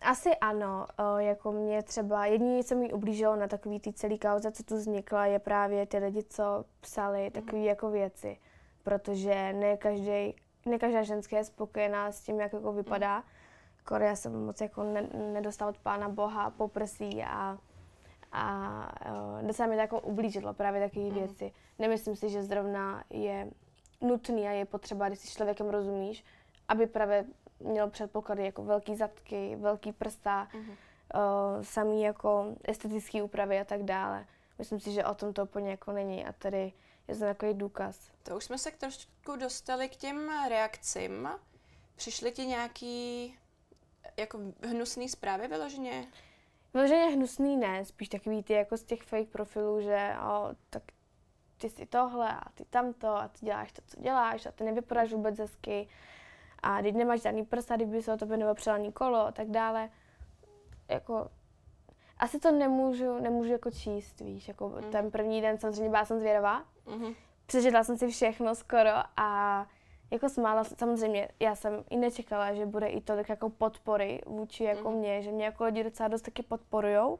Asi ano, o, jako mě třeba jediné, co mi ublížilo na takový ty celý kauze, co tu vznikla, je právě ty lidi, co psali takové mm. jako věci, protože ne, každý, ne každá ženská je spokojená s tím, jak jako vypadá. Mm. Kor já jsem moc jako ne, nedostala od pána Boha poprsí a, a o, docela mi to jako ublížilo právě takové mm. věci. Nemyslím si, že zrovna je nutný a je potřeba, když si člověkem rozumíš, aby právě měl předpoklady jako velký zadky, velký prsta, mm-hmm. uh, samý jako estetické úpravy a tak dále. Myslím si, že o tom to úplně jako není a tady je to takový důkaz. To už jsme se trošku dostali k těm reakcím. Přišly ti nějaký jako hnusný zprávy vyloženě? Vyloženě hnusný ne, spíš takový ty jako z těch fake profilů, že o, tak ty si tohle a ty tamto a ty děláš to, co děláš a ty nevypadáš vůbec hezky a když nemáš žádný prsa, kdyby se o tebe neopřelo ani kolo a tak dále, jako asi to nemůžu, nemůžu jako číst, víš, jako mm. ten první den samozřejmě byla jsem zvědavá, mm-hmm. přečetla jsem si všechno skoro a jako smála, samozřejmě, já jsem i nečekala, že bude i tolik jako podpory vůči jako mm. mě, že mě jako lidi docela dost taky podporujou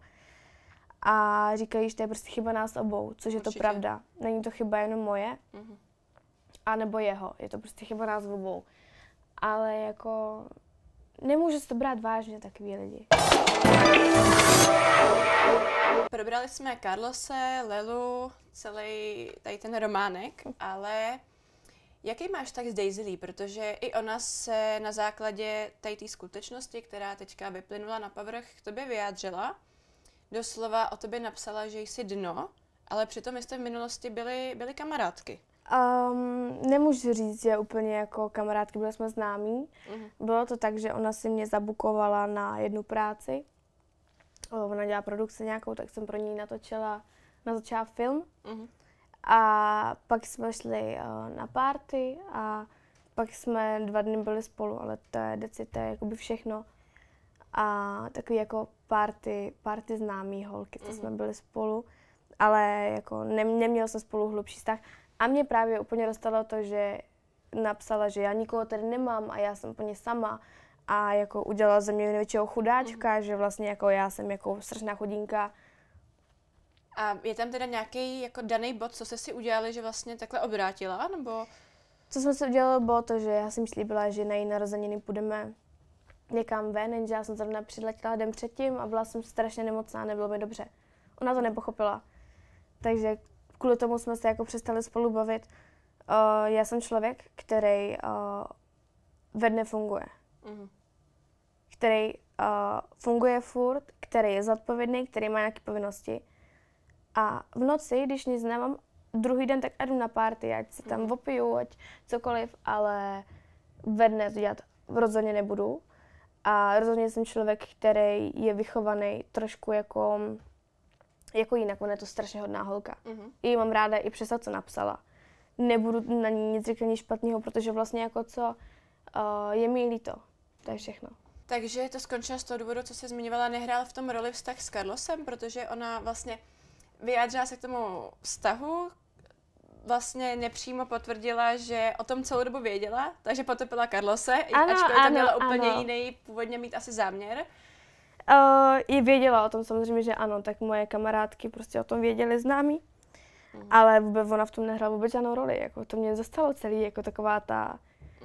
a říkají, že to je prostě chyba nás obou, což je Určitě. to pravda. Není to chyba jenom moje, mm. a nebo jeho, je to prostě chyba nás obou ale jako nemůžu si to brát vážně takový lidi. Probrali jsme Carlose, Lelu, celý tady ten románek, ale jaký máš tak s Daisy Lee? Protože i ona se na základě té skutečnosti, která teďka vyplynula na povrch, k tobě vyjádřila. Doslova o tobě napsala, že jsi dno, ale přitom jste v minulosti byli, byli kamarádky. Um, nemůžu říct, že úplně jako kamarádky byli jsme známí. Uh-huh. Bylo to tak, že ona si mě zabukovala na jednu práci. Ona dělá produkci nějakou, tak jsem pro ní natočila, natočila film. Uh-huh. A pak jsme šli uh, na party a pak jsme dva dny byli spolu, ale to je deci, to je jakoby všechno. A takový jako party, party známý holky, to uh-huh. jsme byli spolu, ale jako ne, neměl jsem spolu hlubší vztah. A mě právě úplně dostalo to, že napsala, že já nikoho tady nemám a já jsem úplně sama a jako udělala ze mě největšího chudáčka, mm. že vlastně jako já jsem jako strašná chudinka. A je tam teda nějaký jako daný bod, co jste si udělali, že vlastně takhle obrátila, nebo? Co jsme si udělali, bylo to, že já jsem slíbila, že na její narozeniny půjdeme někam ven, jenže já jsem zrovna přiletěla den předtím a byla jsem strašně nemocná, nebylo mi dobře. Ona to nepochopila. Takže kvůli tomu jsme se jako přestali spolu bavit. Uh, já jsem člověk, který uh, ve dne funguje. Mm. Který uh, funguje furt, který je zodpovědný, který má nějaké povinnosti. A v noci, když nic nemám, druhý den tak jdu na party, ať se tam mm. opiju, ať cokoliv, ale ve dne to dělat rozhodně nebudu. A rozhodně jsem člověk, který je vychovaný trošku jako jako jinak, ona je to strašně hodná holka. Mm-hmm. I mám ráda i přes to, co napsala. Nebudu na ní nic říkat nic špatného, protože vlastně jako co, uh, je mi líto. To je všechno. Takže to skončilo z toho důvodu, co se zmiňovala, nehrál v tom roli vztah s Carlosem, protože ona vlastně vyjádřila se k tomu vztahu, vlastně nepřímo potvrdila, že o tom celou dobu věděla, takže potopila Carlose, ano, ačkoliv to měla úplně ano. jiný, původně mít asi záměr. Uh, I věděla o tom samozřejmě, že ano, tak moje kamarádky prostě o tom věděly známí. Mm. Ale vůbec ona v tom nehrála vůbec žádnou roli. Jako to mě zastalo celý, jako taková ta...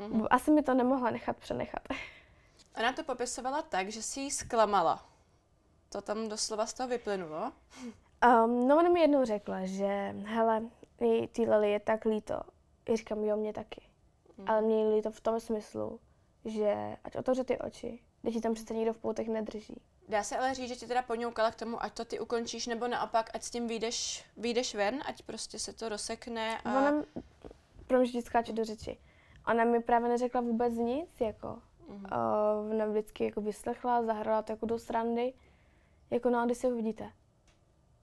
Mm. Asi mi to nemohla nechat přenechat. [LAUGHS] Ona to popisovala tak, že si ji zklamala. To tam doslova z toho vyplynulo. Um, no ona mi jednou řekla, že hele, ty Lily je tak líto. I říkám, jo, mě taky. Mm. Ale mě líto v tom smyslu, že ať otevře ty oči, když ti tam přece nikdo v poutech nedrží. Dá se ale říct, že ti teda poňoukala k tomu, ať to ty ukončíš, nebo naopak, ať s tím vyjdeš, vyjdeš ven, ať prostě se to rozsekne a... Ona, pro mě skáče do řeči. Ona mi právě neřekla vůbec nic, jako. Mm-hmm. Uh, ona vždycky jako vyslechla, zahrala to jako do srandy. Jako no, když se uvidíte.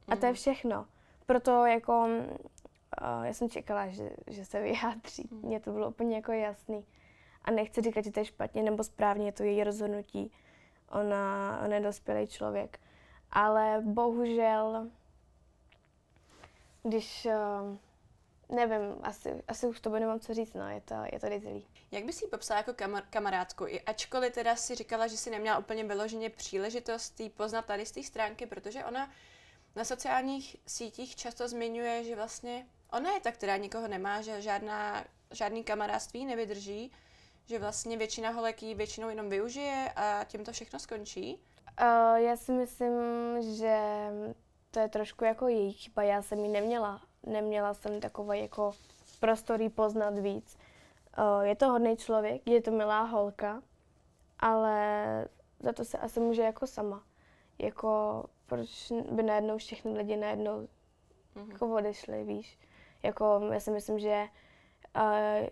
A to je mhm. všechno. Proto jako uh, já jsem čekala, že, že se vyjádří. Mm. Mně to bylo úplně jako jasný. A nechci říkat, že to je špatně nebo správně, je to její rozhodnutí. Ona, ona je dospělý člověk. Ale bohužel, když, uh, nevím, asi, asi už to nemám co říct, no, je to, je to rizilý. Jak bys ji popsala jako kamar- kamarádku? I ačkoliv teda si říkala, že si neměla úplně vyloženě příležitost jí poznat tady z té stránky, protože ona na sociálních sítích často zmiňuje, že vlastně ona je ta, která nikoho nemá, že žádná, žádný kamarádství nevydrží, že vlastně většina holek ji většinou jenom využije a tím to všechno skončí? Uh, já si myslím, že to je trošku jako její chyba. Já jsem ji neměla. Neměla jsem takový jako prostor poznat víc. Uh, je to hodný člověk, je to milá holka, ale za to se asi může jako sama. Jako, proč by najednou všechny lidi najednou mm-hmm. jako odešli, víš? Jako, já si myslím, že uh,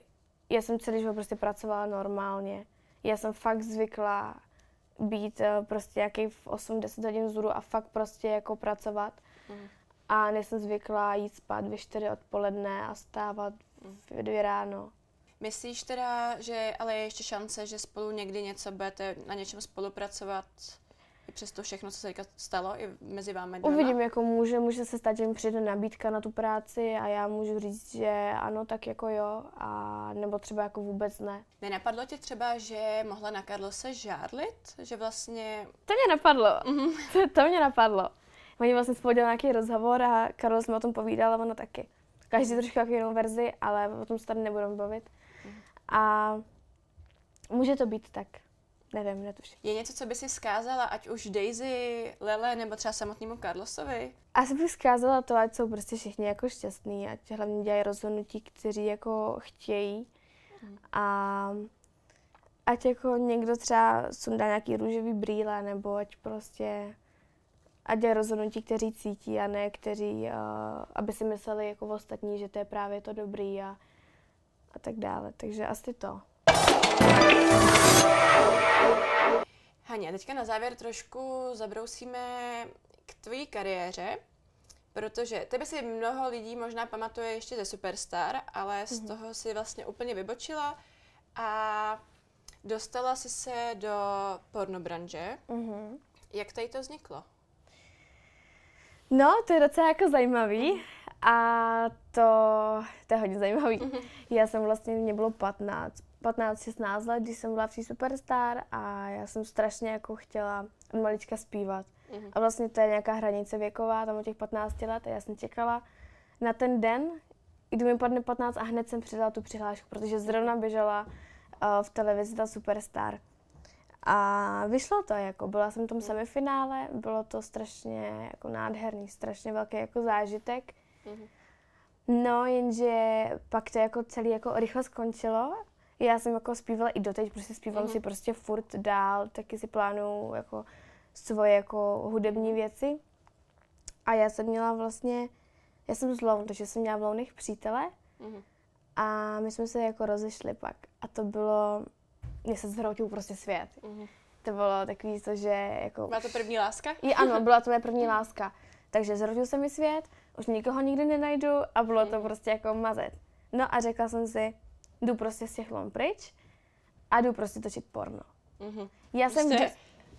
já jsem celý život prostě pracovala normálně. Já jsem fakt zvykla být uh, prostě jaký v 8-10 hodin vzhůru a fakt prostě jako pracovat. Mm. A nejsem zvykla jít spát ve 4 odpoledne a stávat v 2 ráno. Myslíš teda, že ale je ještě šance, že spolu někdy něco budete na něčem spolupracovat? I přes to všechno, co se stalo i mezi vámi dvěma? Uvidím, jako může, může se stát, že mi přijde nabídka na tu práci a já můžu říct, že ano, tak jako jo, a nebo třeba jako vůbec ne. Nenapadlo tě třeba, že mohla na Karlose žádlit? Že vlastně... To mě napadlo. Mm-hmm. [LAUGHS] to, to mě napadlo. Oni vlastně spolu nějaký rozhovor a Karol mi o tom povídal a ono taky. Každý trošku jako jinou verzi, ale o tom se tady nebudeme bavit. Mm. A může to být tak. Nevím, netuším. Je něco, co by si zkázala, ať už Daisy, Lele nebo třeba samotnému Carlosovi? Asi bych zkázala to, ať jsou prostě všichni jako šťastní, ať hlavně dělají rozhodnutí, kteří jako chtějí. Hmm. A ať jako někdo třeba sundá nějaký růžový brýle, nebo ať prostě ať dělají rozhodnutí, kteří cítí a ne kteří, uh, aby si mysleli jako ostatní, že to je právě to dobrý a, a tak dále. Takže asi to. Haně, teďka na závěr trošku zabrousíme k tvojí kariéře, protože tebe si mnoho lidí možná pamatuje ještě ze Superstar, ale z mm-hmm. toho si vlastně úplně vybočila a dostala si se do pornobranže. Mm-hmm. Jak tady to vzniklo? No, to je docela jako zajímavý a to, to je hodně zajímavý. Mm-hmm. Já jsem vlastně, mě bylo 15, 15-16 let, když jsem byla v Superstar a já jsem strašně jako chtěla od malička zpívat. Mm-hmm. A vlastně to je nějaká hranice věková, tam od těch 15 let a já jsem čekala na ten den, kdy mi padne 15 a hned jsem přidala tu přihlášku, protože zrovna běžela uh, v televizi ta Superstar. A vyšlo to, jako byla jsem v tom semifinále, bylo to strašně jako nádherný, strašně velký jako zážitek. Mm-hmm. No, jenže pak to jako celý jako rychle skončilo já jsem jako zpívala i doteď, prostě zpívám mm-hmm. si prostě furt dál, taky si plánuju jako svoje jako hudební věci. A já jsem měla vlastně, já jsem z Loun, takže jsem měla v Lounech přítele mm-hmm. a my jsme se jako rozešli pak. A to bylo, mě se zvroutil prostě svět. Mm-hmm. To bylo takový to, že jako... Byla to první láska? I, ano, [LAUGHS] byla to moje první láska. Takže zrodil se mi svět, už nikoho nikdy nenajdu a bylo to mhm. prostě jako mazet. No a řekla jsem si, jdu prostě z těch lom pryč a jdu prostě točit porno. Mm-hmm. Já jsem vždy...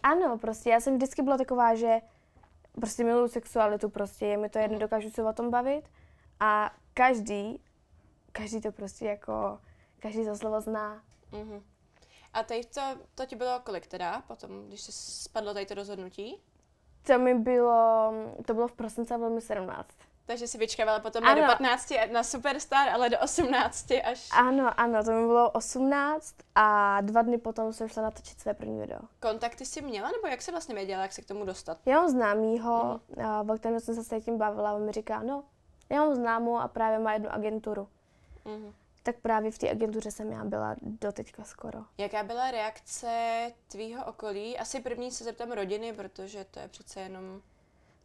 Ano, prostě já jsem vždycky byla taková, že prostě miluju sexualitu, prostě je mi to jedno, mm-hmm. dokážu se o tom bavit a každý, každý to prostě jako, každý to slovo zná. Mm-hmm. A teď to, to ti bylo kolik teda, potom, když se spadlo tady to rozhodnutí? To mi bylo, to bylo v prosince a bylo mi 17. Takže si vyčkávala potom ne do 15 na Superstar, ale do 18 až... Ano, ano, to mi bylo 18 a dva dny potom jsem šla natočit své první video. Kontakty jsi měla, nebo jak se vlastně věděla, jak se k tomu dostat? Já mám známýho, mm. o kterém jsem se s tím bavila, on mi říká, no, já mám známou a právě má jednu agenturu. Mm. Tak právě v té agentuře jsem já byla do teďka skoro. Jaká byla reakce tvýho okolí? Asi první se zeptám rodiny, protože to je přece jenom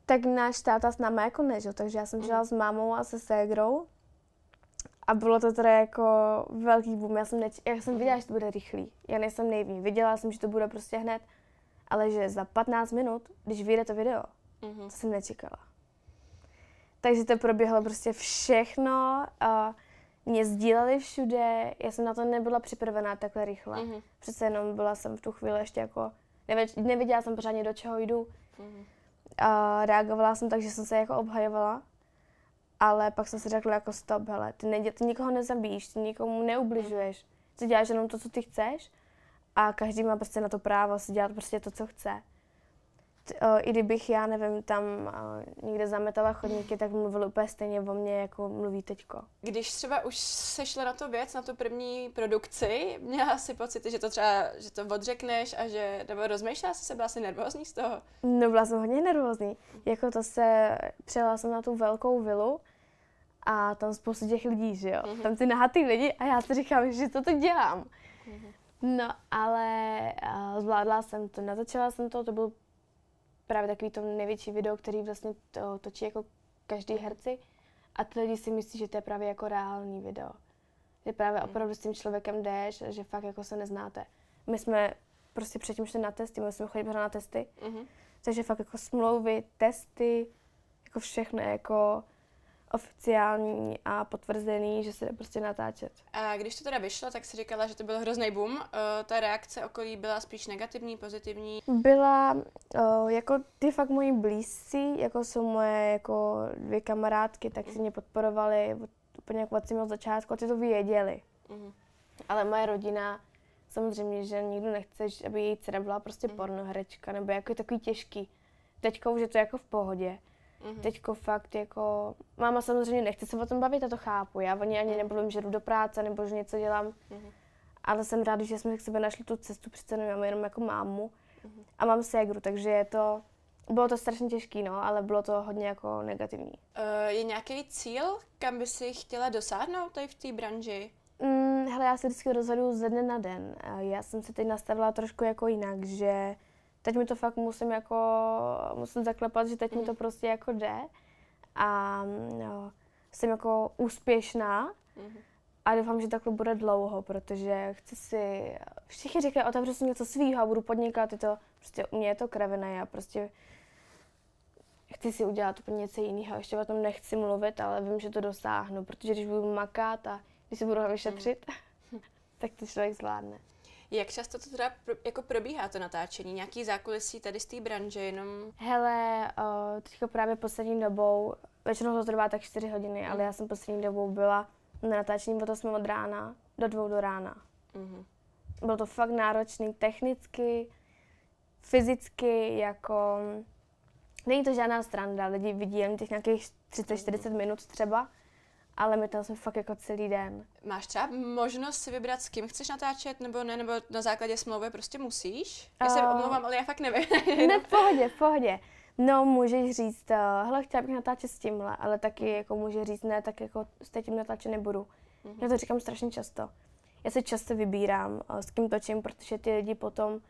tak náš táta s náma jako nežil, takže já jsem žila mm. s mámou a se ségrou. A bylo to teda jako velký boom. Já jsem, neč- já jsem viděla, že to bude rychlý. Já nejsem nejví. Viděla jsem, že to bude prostě hned. Ale že za 15 minut, když vyjde to video, mm-hmm. to jsem nečekala. Takže to proběhlo prostě všechno. A mě sdíleli všude. Já jsem na to nebyla připravená takhle rychle. Mm-hmm. Přece jenom byla jsem v tu chvíli ještě jako... Nevěděla jsem pořádně, do čeho jdu. Mm-hmm a reagovala jsem tak, že jsem se jako obhajovala, ale pak jsem si řekla jako stop, hele, ty, ne, ty nikoho nezabíjíš, ty nikomu neubližuješ, ty děláš jenom to, co ty chceš a každý má prostě na to právo si dělat prostě to, co chce i kdybych, já nevím, tam někde zametala chodníky, tak mluvil úplně stejně o mně, jako mluví teďko. Když třeba už sešla na to věc, na tu první produkci, měla si pocit, že to třeba, že to odřekneš a že, nebo rozmýšlela jsi se, byla jsi nervózní z toho? No byla jsem hodně nervózní. Jako to se, přijela jsem na tu velkou vilu a tam spoustu těch lidí, že jo. Mm-hmm. Tam ty nahatý lidi a já si říkám, že to to dělám. Mm-hmm. No, ale zvládla jsem to, natočila jsem to, to byl právě takový to největší video, který vlastně to točí jako každý herci a ty lidi si myslí, že to je právě jako reálný video. Že právě mm. opravdu s tím člověkem jdeš, že fakt jako se neznáte. My jsme prostě předtím šli na testy, my jsme chodili na testy, mm-hmm. takže fakt jako smlouvy, testy, jako všechno jako oficiální a potvrzený, že se jde prostě natáčet. A když to teda vyšlo, tak si říkala, že to byl hrozný boom. Uh, ta reakce okolí byla spíš negativní, pozitivní? Byla, uh, jako ty fakt moji blízcí, jako jsou moje jako dvě kamarádky, tak si mě podporovali úplně jako od samého začátku a ty to věděli. Uh-huh. Ale moje rodina, samozřejmě, že nikdo nechce, aby její dcera byla prostě uh-huh. pornoherečka, nebo jako je takový těžký. Teďka už je to jako v pohodě. Mm-hmm. Teďko fakt jako, máma samozřejmě nechce se o tom bavit, a to chápu. Já o ní ani mm-hmm. nemluvím, že jdu do práce nebo že něco dělám. Mm-hmm. Ale jsem ráda, že jsme k sebe našli tu cestu, přece nemám jenom jako mámu. Mm-hmm. A mám ségru, takže je to, bylo to strašně těžké, no, ale bylo to hodně jako negativní. Uh, je nějaký cíl, kam by si chtěla dosáhnout tady v té branži? Mm, hele, já se vždycky rozhoduju ze dne na den. Já jsem se teď nastavila trošku jako jinak, že teď mi to fakt musím jako, musím zaklepat, že teď mm. mi to mhm. prostě jako jde a no, jsem jako úspěšná mm. a doufám, že takhle bude dlouho, protože chci si, všichni říkají, otevřu si něco svýho a budu podnikat, je to, prostě u mě je to krevina, já prostě chci si udělat úplně něco jiného, ještě o tom nechci mluvit, ale vím, že to dosáhnu, protože když budu makat a když se budu vyšetřit, mm. [LAUGHS] tak to člověk zvládne. Jak často to teda pro, jako probíhá to natáčení? Nějaký zákulisí tady z té branže jenom? Hele, uh, teďka právě poslední dobou, většinou to trvá tak 4 hodiny, mm. ale já jsem poslední dobou byla na natáčení od 8 od rána do 2 do rána. Mm. Bylo to fakt náročný technicky, fyzicky, jako... Není to žádná stranda, lidi vidí jen těch nějakých 30-40 mm. minut třeba, ale my tam jsme fakt jako celý den. Máš třeba možnost si vybrat, s kým chceš natáčet, nebo ne, nebo na základě smlouvy prostě musíš? Já se uh, omlouvám, ale já fakt nevím. [LAUGHS] ne, v pohodě, v pohodě. No, můžeš říct, uh, hele, chtěla bych natáčet s tímhle, ale taky jako může říct, ne, tak jako s tím natáčet nebudu. Mm-hmm. Já to říkám strašně často. Já se často vybírám, uh, s kým točím, protože ty lidi potom,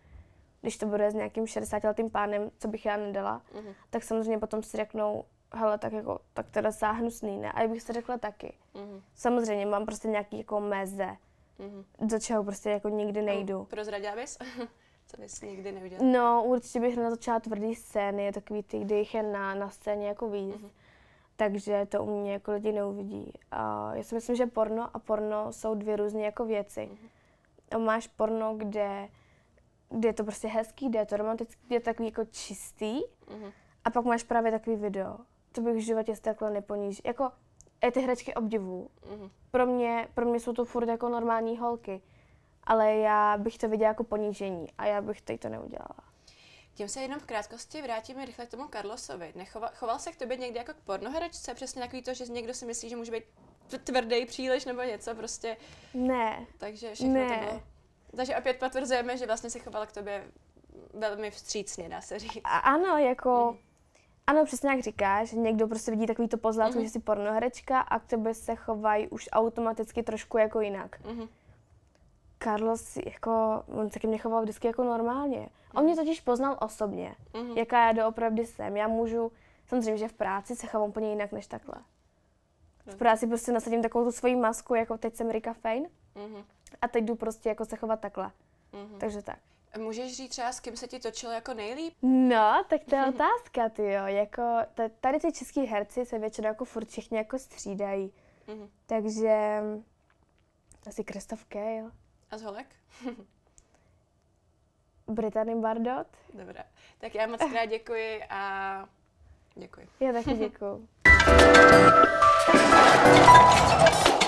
když to bude s nějakým 60-letým pánem, co bych já nedala, mm-hmm. tak samozřejmě potom si řeknou, hele, tak jako, tak teda sáhnu sný, ne? A já bych si řekla taky. Mm-hmm. Samozřejmě mám prostě nějaký jako meze, mm-hmm. do čeho prostě jako nikdy nejdu. No, prozradila bys? [LAUGHS] Co bys nikdy neudělala? No, určitě bych natočila tvrdý scény, takový ty, kdy jich je na, na scéně jako víc. Mm-hmm. Takže to u mě jako lidi neuvidí. A já si myslím, že porno a porno jsou dvě různé jako věci. Mm-hmm. Máš porno, kde, kde je to prostě hezký, kde je to romantický, kde je to takový jako čistý. Mm-hmm. A pak máš právě takový video, to bych v životě takhle neponíž. Jako, já ty hračky obdivu. Mm-hmm. Pro, mě, pro mě jsou to furt jako normální holky. Ale já bych to viděla jako ponížení a já bych tady to neudělala. Tím se jenom v krátkosti vrátíme rychle k tomu Carlosovi. Nechoval, choval se k tobě někdy jako k pornoherečce? Přesně takový to, že někdo si myslí, že může být tvrdý příliš nebo něco prostě. Ne. Takže všechno ne. to bylo. Takže opět potvrzujeme, že vlastně se choval k tobě velmi vstřícně, dá se říct. A ano, jako... Mm. Ano, přesně jak říkáš, někdo prostě vidí takový to pozlátko, mm-hmm. že jsi pornoherečka a k tobě se chovají už automaticky trošku jako jinak. Mm-hmm. Carlos, jako, on se ke mně choval vždycky jako normálně. On mě totiž poznal osobně, mm-hmm. jaká já doopravdy jsem. Já můžu, samozřejmě, že v práci se chovám úplně jinak než takhle. V práci prostě nasadím takovou tu svoji masku, jako teď jsem Rika Fein. Mm-hmm. A teď jdu prostě jako se chovat takhle. Mm-hmm. Takže tak. Můžeš říct třeba, s kým se ti točilo jako nejlíp? No, tak to je otázka, ty jo. Jako, tady ty český herci se většinou jako furt všichni jako střídají. Mm-hmm. Takže asi Kristof Kale. A z holek? [LAUGHS] Brittany Bardot. Dobrá. Tak já moc krát děkuji a děkuji. Já taky děkuji. [LAUGHS]